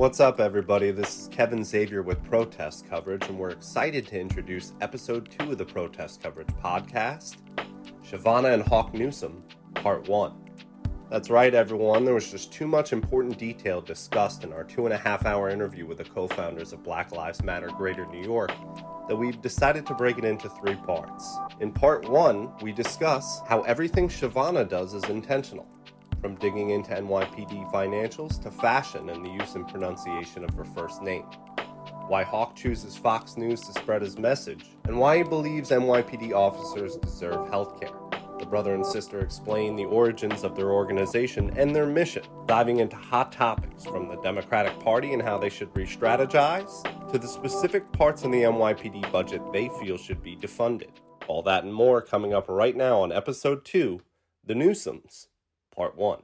What's up, everybody? This is Kevin Xavier with Protest Coverage, and we're excited to introduce episode two of the Protest Coverage podcast Chivona and Hawk Newsome, part one. That's right, everyone. There was just too much important detail discussed in our two and a half hour interview with the co founders of Black Lives Matter Greater New York that we've decided to break it into three parts. In part one, we discuss how everything Chivona does is intentional from digging into NYPD financials to fashion and the use and pronunciation of her first name. Why Hawk chooses Fox News to spread his message, and why he believes NYPD officers deserve health care. The brother and sister explain the origins of their organization and their mission, diving into hot topics from the Democratic Party and how they should re strategize, to the specific parts in the NYPD budget they feel should be defunded. All that and more coming up right now on episode 2 The Newsomes Part 1.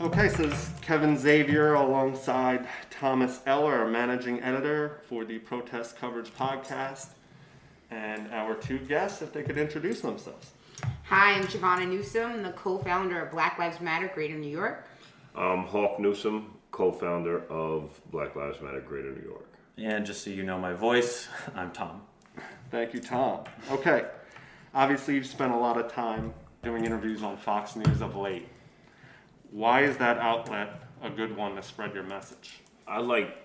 Okay, so this is Kevin Xavier alongside Thomas Ella, our managing editor for the Protest Coverage Podcast, and our two guests, if they could introduce themselves. Hi, I'm Chivona Newsome, the co-founder of Black Lives Matter Greater New York. I'm Hawk Newsome, co-founder of Black Lives Matter Greater New York. And just so you know my voice, I'm Tom. Thank you, Tom. Okay, obviously you've spent a lot of time doing interviews on Fox News of late. Why is that outlet a good one to spread your message? I like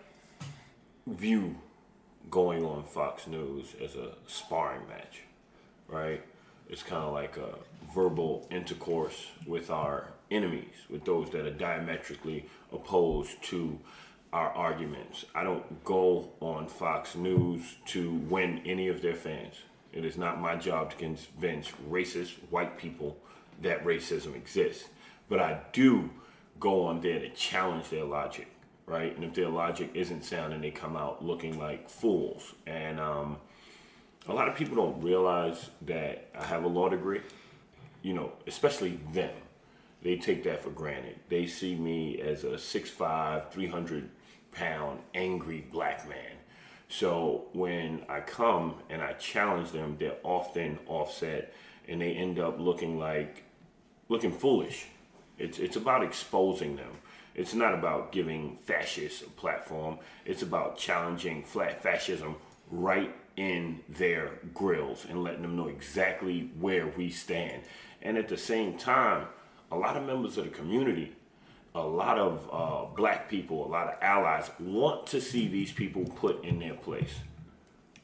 view going on Fox News as a sparring match, right? It's kind of like a verbal intercourse with our enemies, with those that are diametrically opposed to our arguments. I don't go on Fox News to win any of their fans. It is not my job to convince racist white people that racism exists. But I do go on there to challenge their logic, right? And if their logic isn't sound, and they come out looking like fools. And um, a lot of people don't realize that I have a law degree. You know, especially them. They take that for granted. They see me as a 6'5", 300 pound, angry black man. So when I come and I challenge them, they're often offset and they end up looking like, looking foolish. It's, it's about exposing them. It's not about giving fascists a platform. It's about challenging flat fascism right in their grills and letting them know exactly where we stand. And at the same time, a lot of members of the community, a lot of uh, black people, a lot of allies want to see these people put in their place,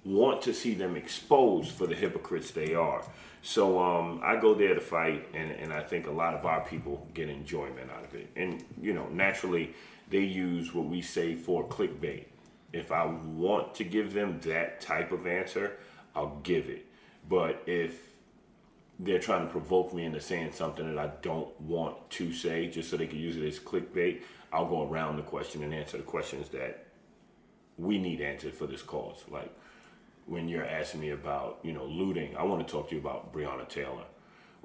want to see them exposed for the hypocrites they are. So um, I go there to fight, and, and I think a lot of our people get enjoyment out of it. And, you know, naturally, they use what we say for clickbait if I want to give them that type of answer, I'll give it. But if they're trying to provoke me into saying something that I don't want to say, just so they can use it as clickbait, I'll go around the question and answer the questions that we need answered for this cause. Like when you're asking me about, you know, looting, I want to talk to you about Breonna Taylor.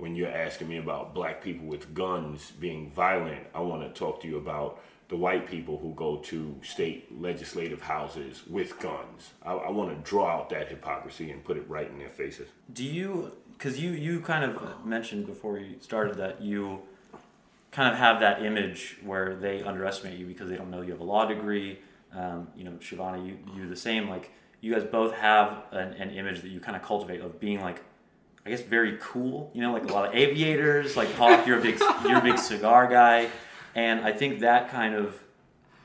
When you're asking me about black people with guns being violent, I want to talk to you about the white people who go to state legislative houses with guns. I, I want to draw out that hypocrisy and put it right in their faces. Do you, because you, you kind of mentioned before you started that you kind of have that image where they underestimate you because they don't know you have a law degree. Um, you know, Chivona, you, you the same. Like, you guys both have an, an image that you kind of cultivate of being like, I guess, very cool. You know, like a lot of aviators. Like Hawk, you're a big, you're a big cigar guy. And I think that kind of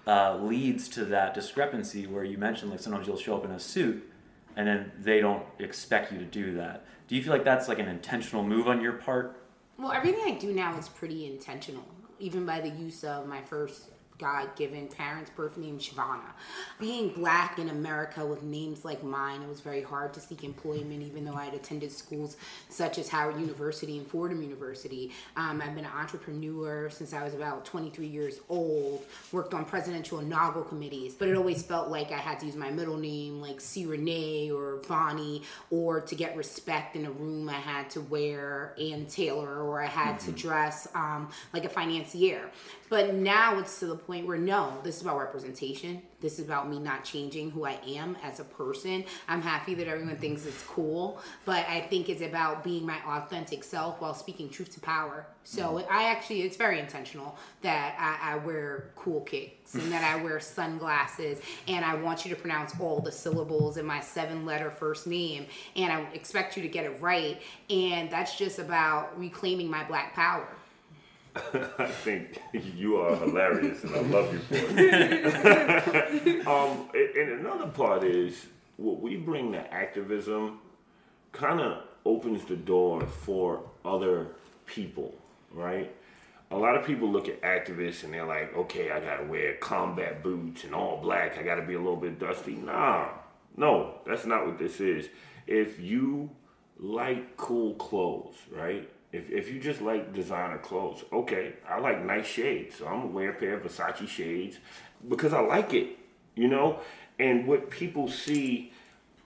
uh, leads to that discrepancy where you mentioned like sometimes you'll show up in a suit and then they don't expect you to do that. Do you feel like that's like an intentional move on your part? Well, everything I do now is pretty intentional, even by the use of my first God given parents' birth name Chivona. Being black in America with names like mine, it was very hard to seek employment, even though I had attended schools such as Howard University and Fordham University. Um, I've been an entrepreneur since I was about 23 years old, worked on presidential inaugural committees, but it always felt like I had to use my middle name, like C. Renee or Vonnie, or to get respect in a room, I had to wear Ann Taylor or I had to dress um, like a financier. But now it's to the point where no, this is about representation. This is about me not changing who I am as a person. I'm happy that everyone thinks it's cool, but I think it's about being my authentic self while speaking truth to power. So I actually, it's very intentional that I, I wear cool kicks and that I wear sunglasses and I want you to pronounce all the syllables in my seven letter first name and I expect you to get it right. And that's just about reclaiming my black power. I think you are hilarious, and I love you for it. um, and another part is what we bring to activism kind of opens the door for other people, right? A lot of people look at activists and they're like, okay, I gotta wear combat boots and all black. I gotta be a little bit dusty. Nah, no, that's not what this is. If you like cool clothes, right? If, if you just like designer clothes, okay, I like nice shades, so I'm gonna wear a pair of Versace shades because I like it, you know. And what people see,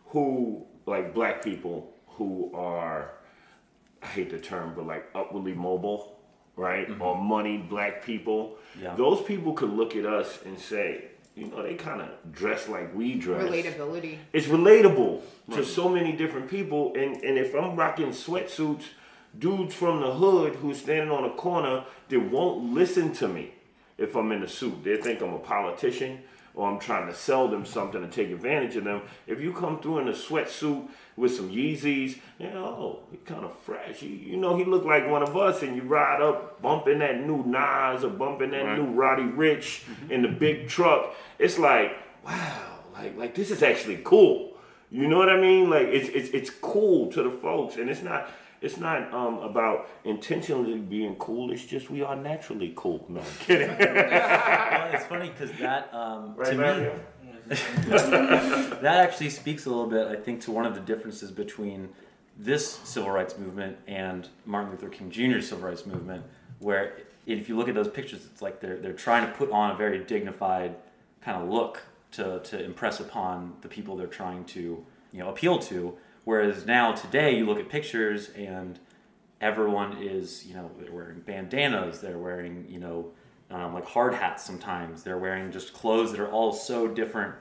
who like black people who are, I hate the term, but like upwardly mobile, right, mm-hmm. or money, black people, Yeah. those people could look at us and say, you know, they kind of dress like we dress Relatability. it's relatable to so many different people. And, and if I'm rocking sweatsuits, dudes from the hood who's standing on a corner that won't listen to me if I'm in a suit. They think I'm a politician or I'm trying to sell them something to take advantage of them. If you come through in a sweatsuit with some Yeezys, you know, oh, he kind of fresh. You, you know, he look like one of us, and you ride up bumping that new Nas or bumping that new Roddy Ricch mm-hmm. in the big truck. It's like, wow, like like this is actually cool. You know what I mean? Like it's it's it's cool to the folks, and it's not it's not um, about intentionally being cool. It's just we are naturally cool. No, I'm kidding. well, it's funny because that um, right, to me that actually speaks a little bit, I think, to one of the differences between this civil rights movement and Martin Luther King Jr.'s civil rights movement, where if you look at those pictures, it's like they're they're trying to put on a very dignified kind of look to to impress upon the people they're trying to you know appeal to. Whereas now today, you look at pictures and everyone is you know they're wearing bandanas, they're wearing you know um, like hard hats sometimes, they're wearing just clothes that are all so different.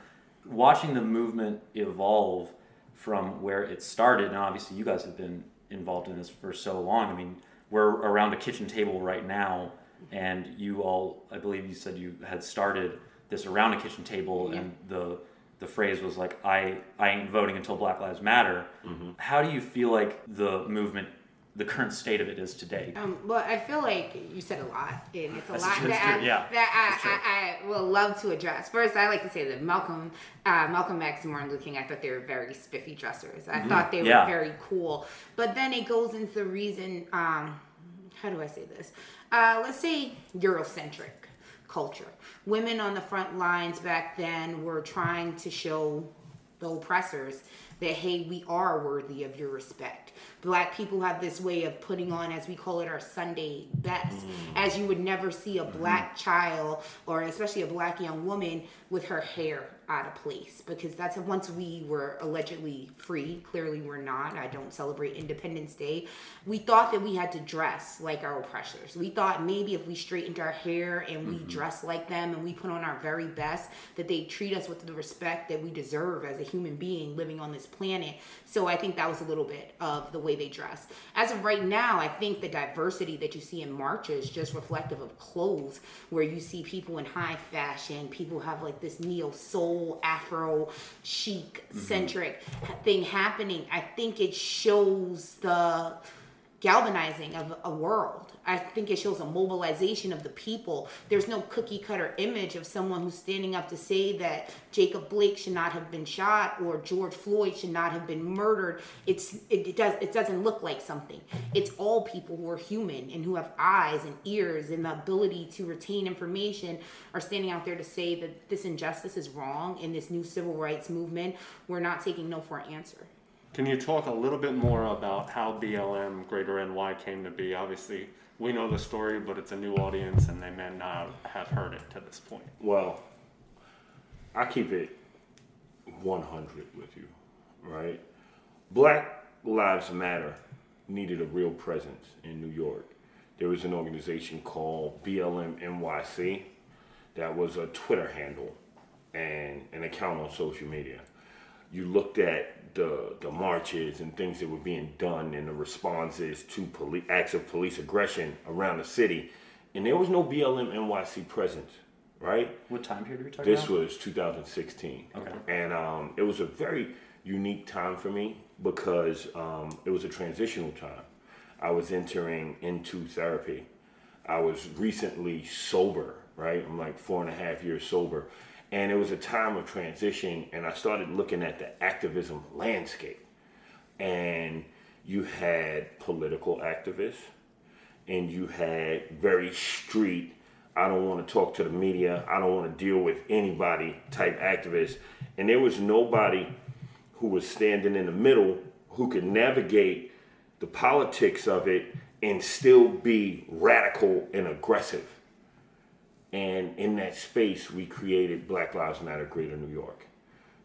Watching the movement evolve from where it started, and obviously you guys have been involved in this for so long. I mean, we're around a kitchen table right now, and you all, I believe you said you had started this around a kitchen table, and the the phrase was like, "I I ain't voting until Black Lives Matter." How do you feel like the movement, the current state of it is today? Um, well, I feel like you said a lot, and it's a That's lot true, that, true, I, yeah. that I, I, I will love to address. First, I like to say that Malcolm, uh, Malcolm X and Martin Luther King, I thought they were very spiffy dressers. I thought they were Yeah. very cool. But then it goes into the reason. Um, how do I say this? Uh, let's say Eurocentric culture. Women on the front lines back then were trying to show the oppressors that hey we are worthy of your respect black people have this way of putting on as we call it our sunday best. Mm. As you would never see a mm-hmm. black child or especially a black young woman with her hair out of place. Because that's once we were allegedly free clearly we're not. I don't celebrate independence day. We thought that we had to dress like our oppressors. We thought maybe if we straightened our hair and we mm-hmm. dressed like them and we put on our very best that they treat us with the respect that we deserve as a human being living on this planet. So i think that was a little bit of the way they dress. As of right now i think the diversity that you see in marches just reflective of clothes where you see people in high fashion people have like this neo soul afro chic mm-hmm. centric thing happening. I think it shows the galvanizing of a world. I think it shows a mobilization of the people. There's no cookie cutter image of someone who's standing up to say that Jacob Blake should not have been shot or George Floyd should not have been murdered. It's it, it does it doesn't look like something. It's all people who are human and who have eyes and ears and the ability to retain information are standing out there to say that this injustice is wrong in this new civil rights movement. We're not taking no for an answer. Can you talk a little bit more about how BLM Greater NY came to be? Obviously, we know the story, but it's a new audience and they may not have heard it to this point. Well, I keep it 100 with you, right? Black Lives Matter needed a real presence in New York. There was an organization called BLM NYC that was a Twitter handle and an account on social media. You looked at the the marches and things that were being done and the responses to police acts of police aggression around the city, and there was no BLM NYC presence, right? What time period are you talking about? This about? was 2016. Okay. And um, it was a very unique time for me because um, it was a transitional time. I was entering into therapy. I was recently sober, right? I'm like four and a half years sober. And it was a time of transition, and I started looking at the activism landscape. And you had political activists, and you had very street I don't want to talk to the media, I don't want to deal with anybody type activists. And there was nobody who was standing in the middle who could navigate the politics of it and still be radical and aggressive. And in that space, we created Black Lives Matter Greater New York,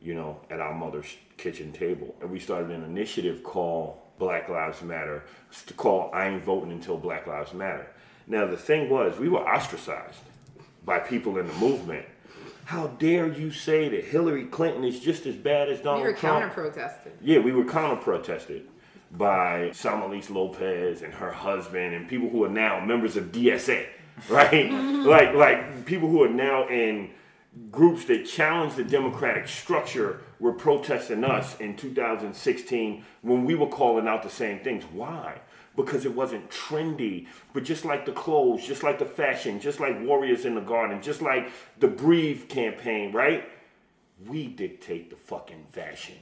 you know, at our mother's kitchen table. And we started an initiative called Black Lives Matter, it's called I Ain't Voting Until Black Lives Matter. Now, the thing was, we were ostracized by people in the movement. How dare you say that Hillary Clinton is just as bad as Donald Trump? We were Trump? counter protesting. Yeah, we were counter protested by Samelys Lopez and her husband and people who are now members of DSA, right? like like people who are now in groups that challenge the democratic structure were protesting us in 2016 when we were calling out the same things. Why? Because it wasn't trendy. But just like the clothes, just like the fashion, just like Warriors in the Garden, just like the Breathe campaign, right? We dictate the fucking fashion.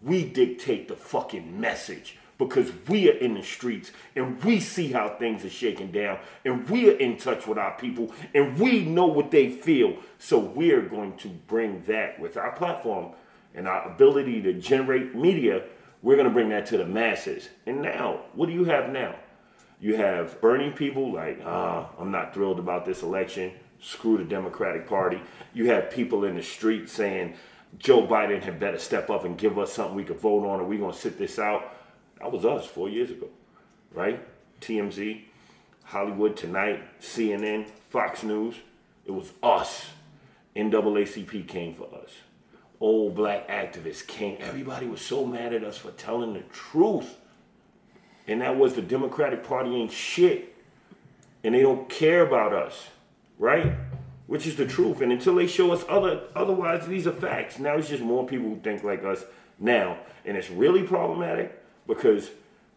We dictate the fucking message because we are in the streets and we see how things are shaking down and we are in touch with our people and we know what they feel. So we're going to bring that with our platform and our ability to generate media. We're going to bring that to the masses. And now, what do you have now? You have burning people like, ah, I'm not thrilled about this election. Screw the Democratic Party. You have people in the street saying Joe Biden had better step up and give us something we could vote on, or we're gonna sit this out. That was us four years ago, right? TMZ, Hollywood Tonight, CNN, Fox News. It was us. NAACP came for us. Old black activists came. Everybody was so mad at us for telling the truth. And that was the Democratic Party ain't shit. And they don't care about us, right? Which is the truth. And until they show us other otherwise, these are facts. Now it's just more people who think like us now. And it's really problematic because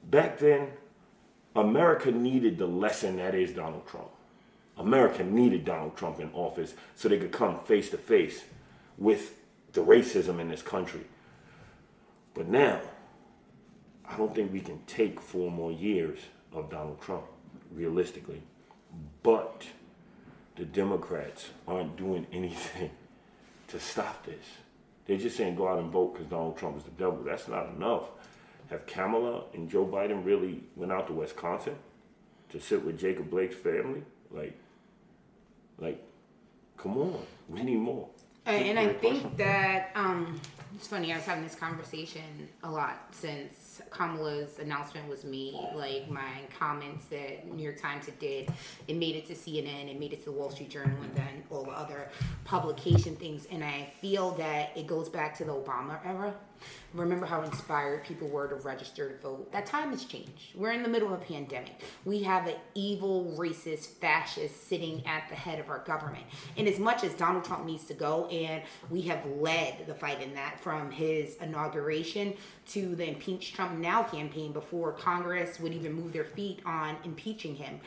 back then, America needed the lesson that is Donald Trump. America needed Donald Trump in office so they could come face to face with the racism in this country. But now, I don't think we can take four more years of Donald Trump, realistically. But the Democrats aren't doing anything to stop this. They're just saying go out and vote because Donald Trump is the devil. That's not enough. Have Kamala and Joe Biden really went out to Wisconsin to sit with Jacob Blake's family? Like, like, come on, we need more. And, and I think question. that um, it's funny. I was having this conversation a lot since Kamala's announcement was made. Like my comments that New York Times had did, it made it to CNN, it made it to the Wall Street Journal, and then all the other publication things. And I feel that it goes back to the Obama era. Remember how inspired people were to register to vote? That time has changed. We're in the middle of a pandemic. We have an evil, racist, fascist sitting at the head of our government. And as much as Donald Trump needs to go, and we have led the fight in that from his inauguration to the impeach Trump now campaign before Congress would even move their feet on impeaching him.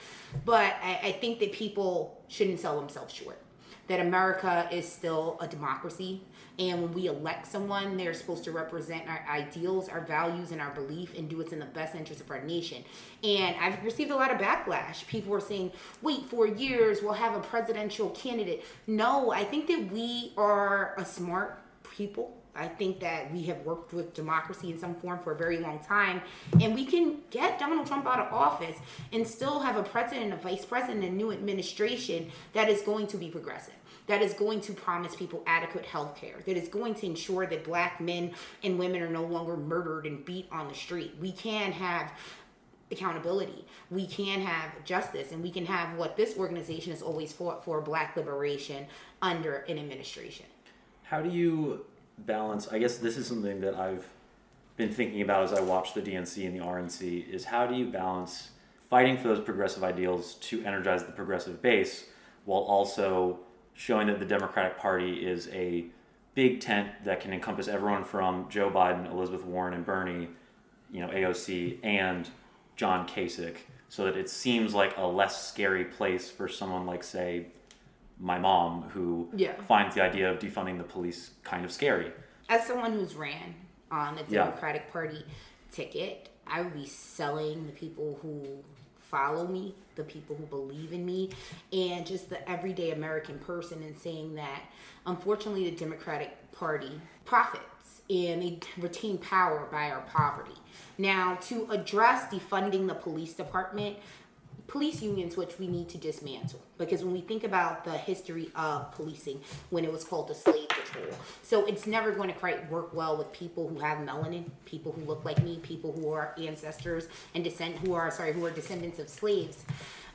But I, I think that people shouldn't sell themselves short. That America is still a democracy, and when we elect someone, they're supposed to represent our ideals, our values, and our belief, and do what's in the best interest of our nation. And I've received a lot of backlash. People are saying, "Wait four years, we'll have a presidential candidate." No, I think that we are a smart people I think that we have worked with democracy in some form for a very long time, and we can get Donald Trump out of office and still have a president, a vice president, a new administration that is going to be progressive. That is going to promise people adequate health care. That is going to ensure that black men and women are no longer murdered and beat on the street. We can have accountability. We can have justice, and we can have what this organization has always fought for black liberation under an administration. How do you balance? I guess this is something that I've been thinking about as I watch the DNC and the RNC is how do you balance fighting for those progressive ideals to energize the progressive base while also showing that the Democratic Party is a big tent that can encompass everyone from Joe Biden, Elizabeth Warren, and Bernie, you know, AOC, and John Kasich, so that it seems like a less scary place for someone like, say, my mom, who Yeah. finds the idea of defunding the police kind of scary. as someone who's ran on the Yeah. Democratic Party ticket, I would be selling the people who follow me, the people who believe in me, and just the everyday American person, and saying that unfortunately the Democratic Party profits and they retain power by our poverty. Now, to address defunding the police department, police unions which we need to dismantle because when we think about the history of policing when it was called the slave patrol so it's never going to quite work well with people who have melanin people who look like me people who are ancestors and descend who are sorry who are descendants of slaves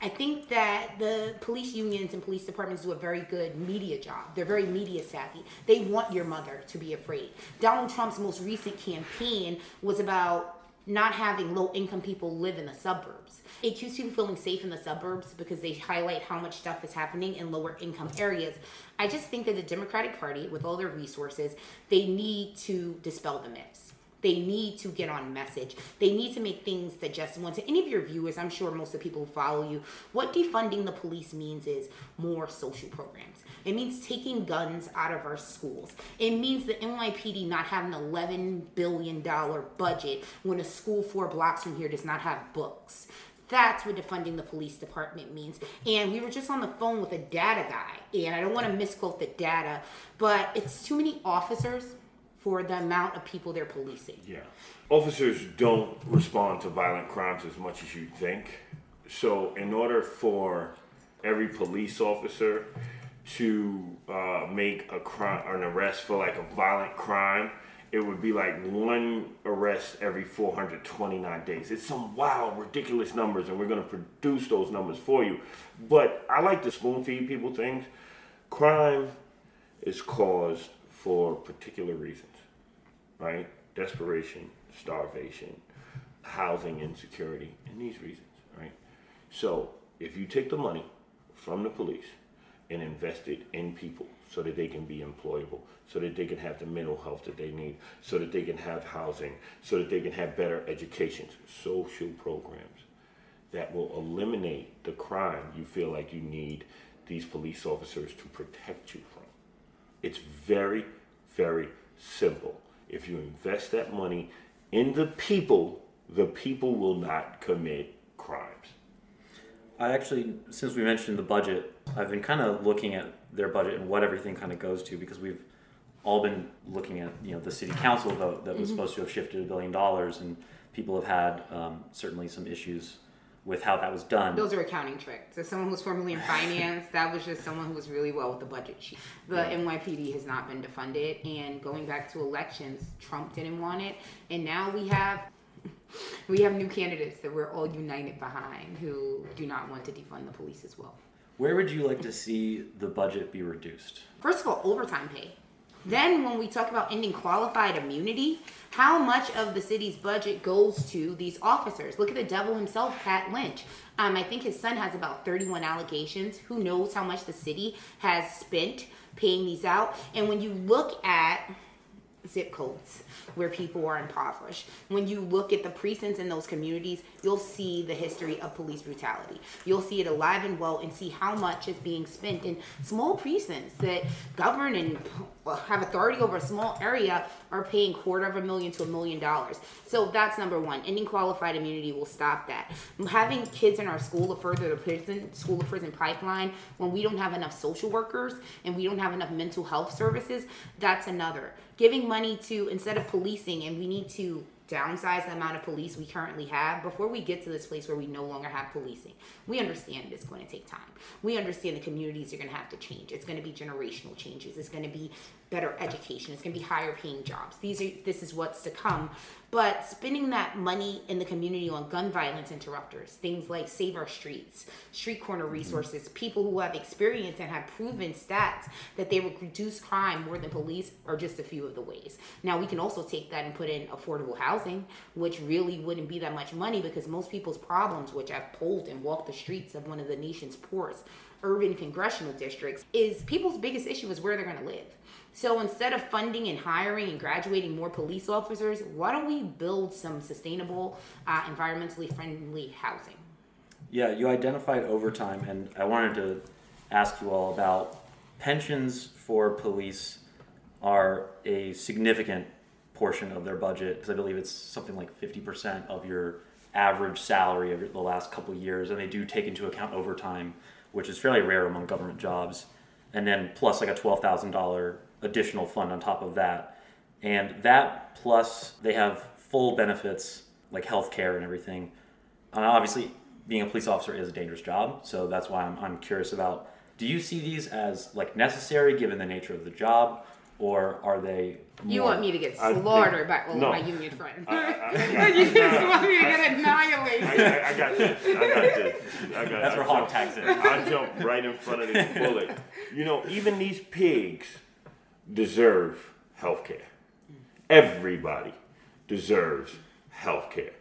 I think that the police unions and police departments do a very good media job. They're very media savvy. They want your mother to be afraid. Donald Trump's most recent campaign was about not having low income people live in the suburbs. It keeps people feeling safe in the suburbs because they highlight how much stuff is happening in lower income areas. I just think that the Democratic Party, with all their resources, they need to dispel the myths. They need to get on message. They need to make things digestible. And to any of your viewers, I'm sure most of the people who follow you, what defunding the police means is more social programs. It means taking guns out of our schools. It means the NYPD not having an $11 billion budget when a school four blocks from here does not have books. That's what defunding the police department means. And we were just on the phone with a data guy, and I don't want to misquote the data, but it's too many officers for the amount of people they're policing. Yeah. Officers don't respond to violent crimes as much as you think. So, in order for every police officer to uh, make a crime, an arrest for like a violent crime, it would be like one arrest every 429 days. It's some wild, ridiculous numbers, and we're going to produce those numbers for you. But I like to spoon feed people things. Crime is caused for particular reasons right? Desperation, starvation, housing insecurity, and these reasons, right? So if you take the money from the police and invest it in people so that they can be employable, so that they can have the mental health that they need, so that they can have housing, so that they can have better educations, social programs that will eliminate the crime you feel like you need these police officers to protect you from. It's very, very simple. If you invest that money in the people, the people will not commit crimes. I actually, since we mentioned the budget, I've been kind of looking at their budget and what everything kind of goes to because we've all been looking at you know the city council vote that was supposed to have shifted a billion dollars, and people have had um, certainly some issues with how that was done. Those are accounting tricks. As someone who's formerly in finance, that was just someone who was really well with the budget sheet. The NYPD has not been defunded, and going back to elections, Trump didn't want it, and now we have we have new candidates that we're all united behind who do not want to defund the police as well. Where would you like to see the budget be reduced? First of all, overtime pay. Then, when we talk about ending qualified immunity, how much of the city's budget goes to these officers? Look at the devil himself, Pat Lynch. Um, I think his son has about 31 allegations. Who knows how much the city has spent paying these out? And when you look at zip codes where people are impoverished. When you look at the precincts in those communities, you'll see the history of police brutality. You'll see it alive and well and see how much is being spent in small precincts that govern and have authority over a small area are paying quarter of a million to a million dollars. So that's number one. Ending qualified immunity will stop that. Having kids in our school to further the prison school to prison pipeline when we don't have enough social workers and we don't have enough mental health services, that's another giving money to instead of policing and we need to downsize the amount of police we currently have before we get to this place where we no longer have policing. We understand it's going to take time. We understand the communities are going to have to change. It's going to be generational changes. It's going to be better education. It's going to be higher paying jobs. These are this is what's to come. But spending that money in the community on gun violence interrupters, things like Save Our Streets, street corner mm-hmm. resources, people who have experience and have proven stats that they will reduce crime more than police are just a few of the ways. Now we can also take that and put in affordable housing, which really wouldn't be that much money because most people's problems, which I've polled and walked the streets of one of the nation's poorest urban congressional districts, is people's biggest issue is where they're going to live so instead of funding and hiring and graduating more police officers, why don't we build some sustainable, uh, environmentally friendly housing? Yeah, you identified overtime, and I wanted to ask you all about pensions for police are a significant portion of their budget because I believe it's something like 50% of your average salary of the last couple years, and they do take into account overtime, which is fairly rare among government jobs, and then plus like a $12,000 additional fund on top of that. And that plus they have full benefits like health care and everything. And obviously, being a police officer is a dangerous job, so that's why I'm, I'm curious about do you see these as like necessary given the nature of the job, or are they? More... You want me to get slaughtered by all no. my union friends? you just want me to get annihilated. I, I, got this. I got this. I got. That's where Hawk tags in. I jump right in front of this bullet. You know, even these pigs deserve health care. Everybody deserves health care.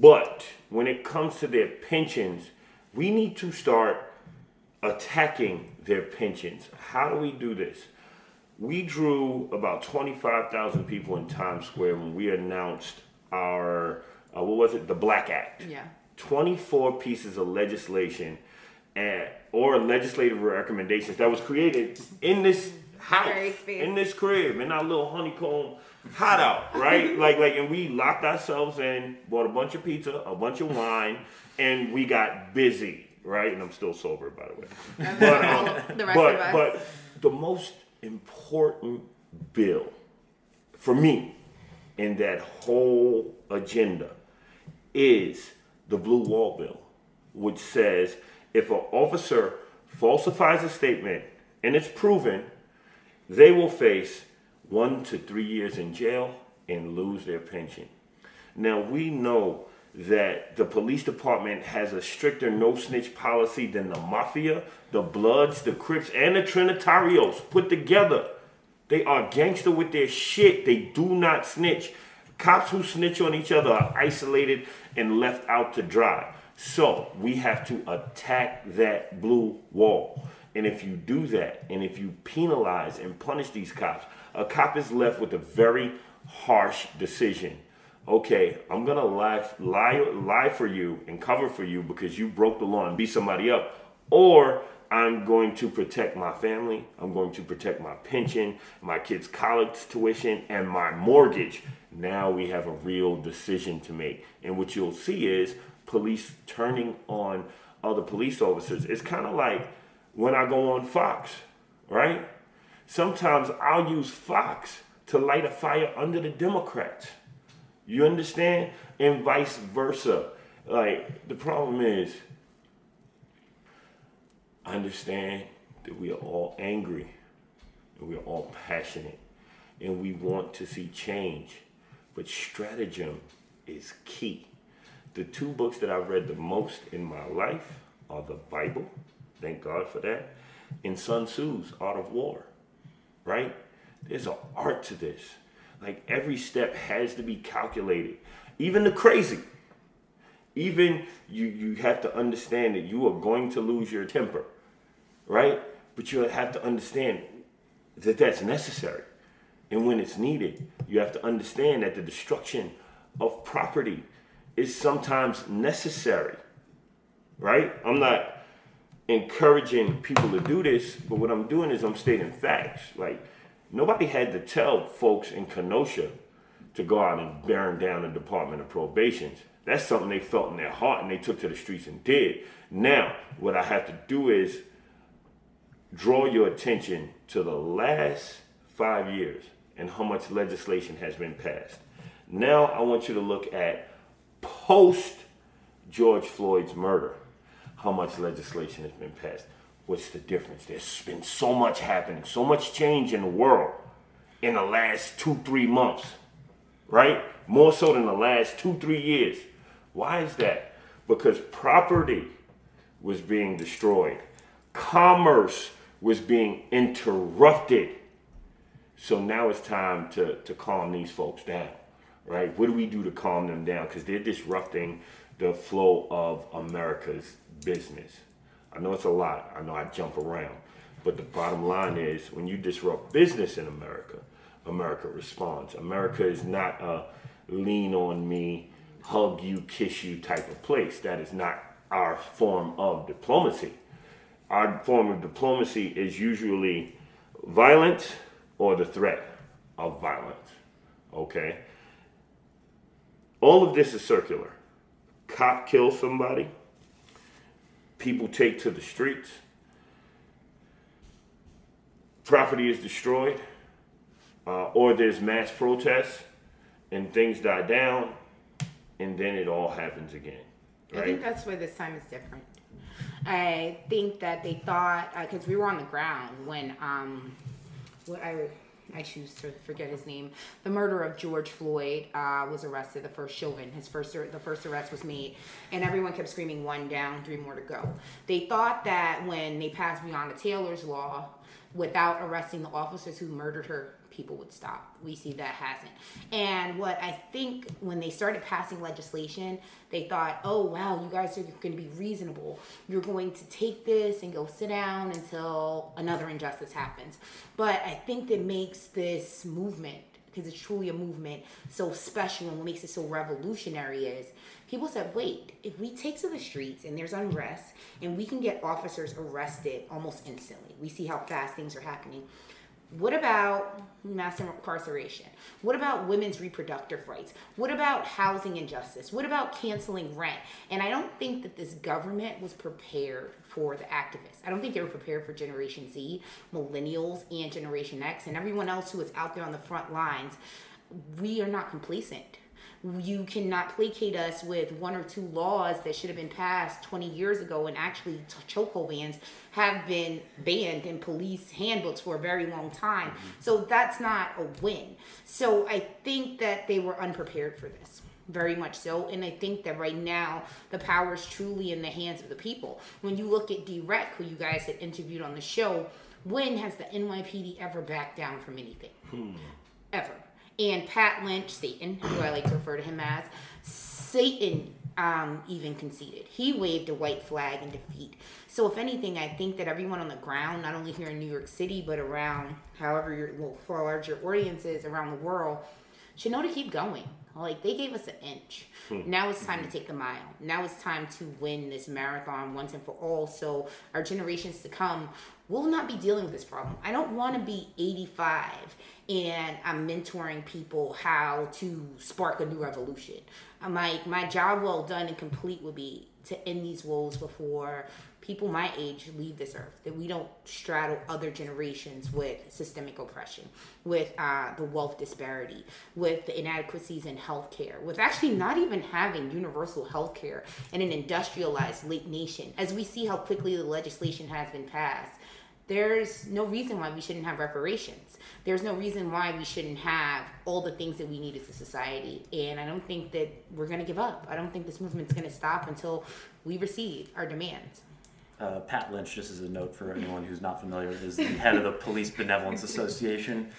But when it comes to their pensions, we need to start attacking their pensions. How do we do this? We drew about 25,000 people in Times Square when we announced our, uh, what was it, the Black Act. Yeah. 24 pieces of legislation and, or legislative recommendations that was created in this house in this crib in our little honeycomb hideout, right? like like and we locked ourselves in, bought a bunch of pizza, a bunch of wine, and we got busy, right? And I'm still sober by the way. but um, the but, but the most important bill for me in that whole agenda is the blue wall bill, which says if an officer falsifies a statement and it's proven they will face one to three years in jail and lose their pension. Now, we know that the police department has a stricter no snitch policy than the mafia, the Bloods, the Crips, and the Trinitarios put together. They are gangster with their shit. They do not snitch. Cops who snitch on each other are isolated and left out to dry. So we have to attack that blue wall. And if you do that, and if you penalize and punish these cops, a cop is left with a very harsh decision. Okay, I'm gonna lie, lie, lie for you and cover for you because you broke the law and beat somebody up, or I'm going to protect my family. I'm going to protect my pension, my kids' college tuition, and my mortgage. Now we have a real decision to make. And what you'll see is police turning on other police officers. It's kind of like when I go on Fox, right? Sometimes I'll use Fox to light a fire under the Democrats. You understand? And vice versa. Like, the problem is, I understand that we are all angry and we are all passionate and we want to see change. But stratagem is key. The two books that I've read the most in my life are the Bible Thank God for that. In Sun Tzu's Art of War, right? There's an art to this. Like every step has to be calculated. Even the crazy. Even you you have to understand that you are going to lose your temper, right? But you have to understand that that's necessary. and when it's needed. You have to understand that the destruction of property is sometimes necessary, right? I'm not encouraging people to do this, but what I'm doing is I'm stating facts. Like, nobody had to tell folks in Kenosha to go out and burn down the Department of Probations. That's something they felt in their heart and they took to the streets and did. Now, what I have to do is draw your attention to the last five years and how much legislation has been passed. Now, I want you to look at post George Floyd's murder, how much legislation has been passed. What's the difference? There's been so much happening, so much change in the world in the last two, three months, right? More so than the last two, three years. Why is that? Because property was being destroyed, commerce was being interrupted. So now it's time to, to calm these folks down, right? What do we do to calm them down? Because they're disrupting the flow of America's business. I know it's a lot. I know I jump around. But the bottom line is when you disrupt business in America, America responds. America is not a lean on me, hug you, kiss you type of place. That is not our form of diplomacy. Our form of diplomacy is usually violence or the threat of violence. Okay? All of this is circular. Cop kills somebody, people take to the streets, property is destroyed, uh, or there's mass protests and things die down, and then it all happens again. I think that's why this time is different. I think that they thought because we were on the ground when um, what I I choose to forget his name. The murder of George Floyd uh, was arrested. The first Chauvin, his first the first arrest was made, and everyone kept screaming one down, three more to go. They thought that when they passed Breonna Taylor's law, without arresting the officers who murdered her, people would stop. We see that hasn't. And what I think when they started passing legislation, they thought, oh, wow, you guys are going to be reasonable. You're going to take this and go sit down until another injustice happens. But I think that makes this movement, because it's truly a movement, so special and what makes it so revolutionary is people said, wait, if we take to the streets and there's unrest and we can get officers arrested almost instantly, we see how fast things are happening what about mass incarceration? What about women's reproductive rights? What about housing injustice? What about canceling rent? And I don't think that this government was prepared for the activists. I don't think they were prepared for Generation Z, millennials, and Generation X, and everyone else who is out there on the front lines. We are not complacent you cannot placate us with one or two laws that should have been passed 20 years ago and actually chokehold bans have been banned in police handbooks for a very long time. Mm-hmm. so that's not a win. So i think that they were unprepared for this very much so. And i think that right now the power is truly in the hands of the people. When you look at D-Rec who you guys had interviewed on the show when has the nypd ever backed down from anything? Hmm. ever and Pat Lynch, Satan, who I like to refer to him as, Satan um, even conceded. He waved a white flag in defeat. So, if anything, I think that everyone on the ground, not only here in New York City, but around however your larger audiences around the world, to keep going. Like they gave us an inch. Hmm. Now it's time to take the mile. Now it's time to win this marathon once and for all. So our generations to come will not be dealing with this problem. I don't want to be 85 and I'm mentoring people how to spark a new revolution. I'm like, my job well done and complete would be to end these woes before people my age leave this earth. That we don't straddle other generations with systemic oppression, with uh, the wealth disparity, with the inadequacies in healthcare, with actually not even having universal healthcare in an industrialized late nation. As we see how quickly the legislation has been passed, there's no reason why we shouldn't have reparations. There's no reason why we shouldn't have all the things that we need as a society. And I don't think that we're going to give up. I don't think this movement's going to stop until we receive our demands. Uh, Pat Lynch, just as a note for anyone who's not familiar, is the head of the Police Benevolent Association,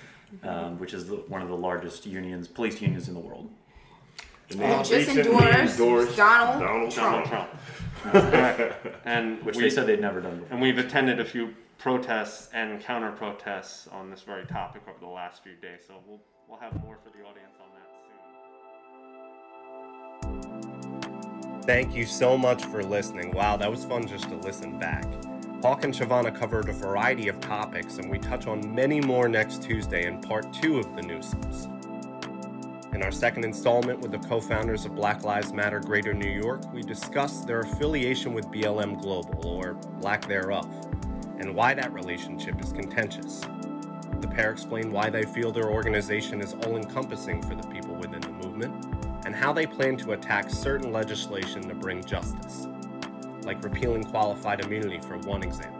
um, which is the, one of the largest unions, police unions in the world. And they just recently endorsed Donald Donald Trump. Trump. Trump. and which we, they said they'd never done before. and we've attended a few protests and counter protests on this very topic over the last few days. So we'll we'll have more for the audience on that Thank you so much for listening. Wow, that was fun just to listen back. Hawk and Chivona covered a variety of topics, and we touch on many more next Tuesday in part two of the Newsomes. In our second installment with the co founders of Black Lives Matter Greater New York, we discuss their affiliation with BLM Global, or lack thereof, and why that relationship is contentious. The pair explain why they feel their organization is all encompassing for the people how they plan to attack certain legislation to bring justice, like repealing qualified immunity, for one example.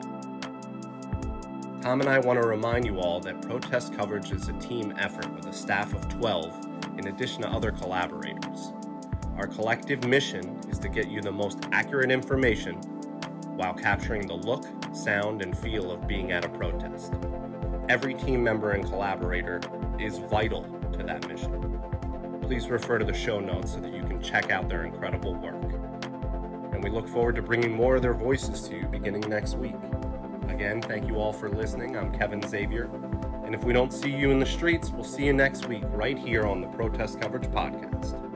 Tom and I want to remind you all that protest coverage is a team effort with a staff of 12 in addition to other collaborators. Our collective mission is to get you the most accurate information while capturing the look, sound, and feel of being at a protest. Every team member and collaborator is vital to that mission. Please refer to the show notes so that you can check out their incredible work. And we look forward to bringing more of their voices to you beginning next week. Again, thank you all for listening. I'm Kevin Xavier. And if we don't see you in the streets, we'll see you next week right here on the Protest Coverage Podcast.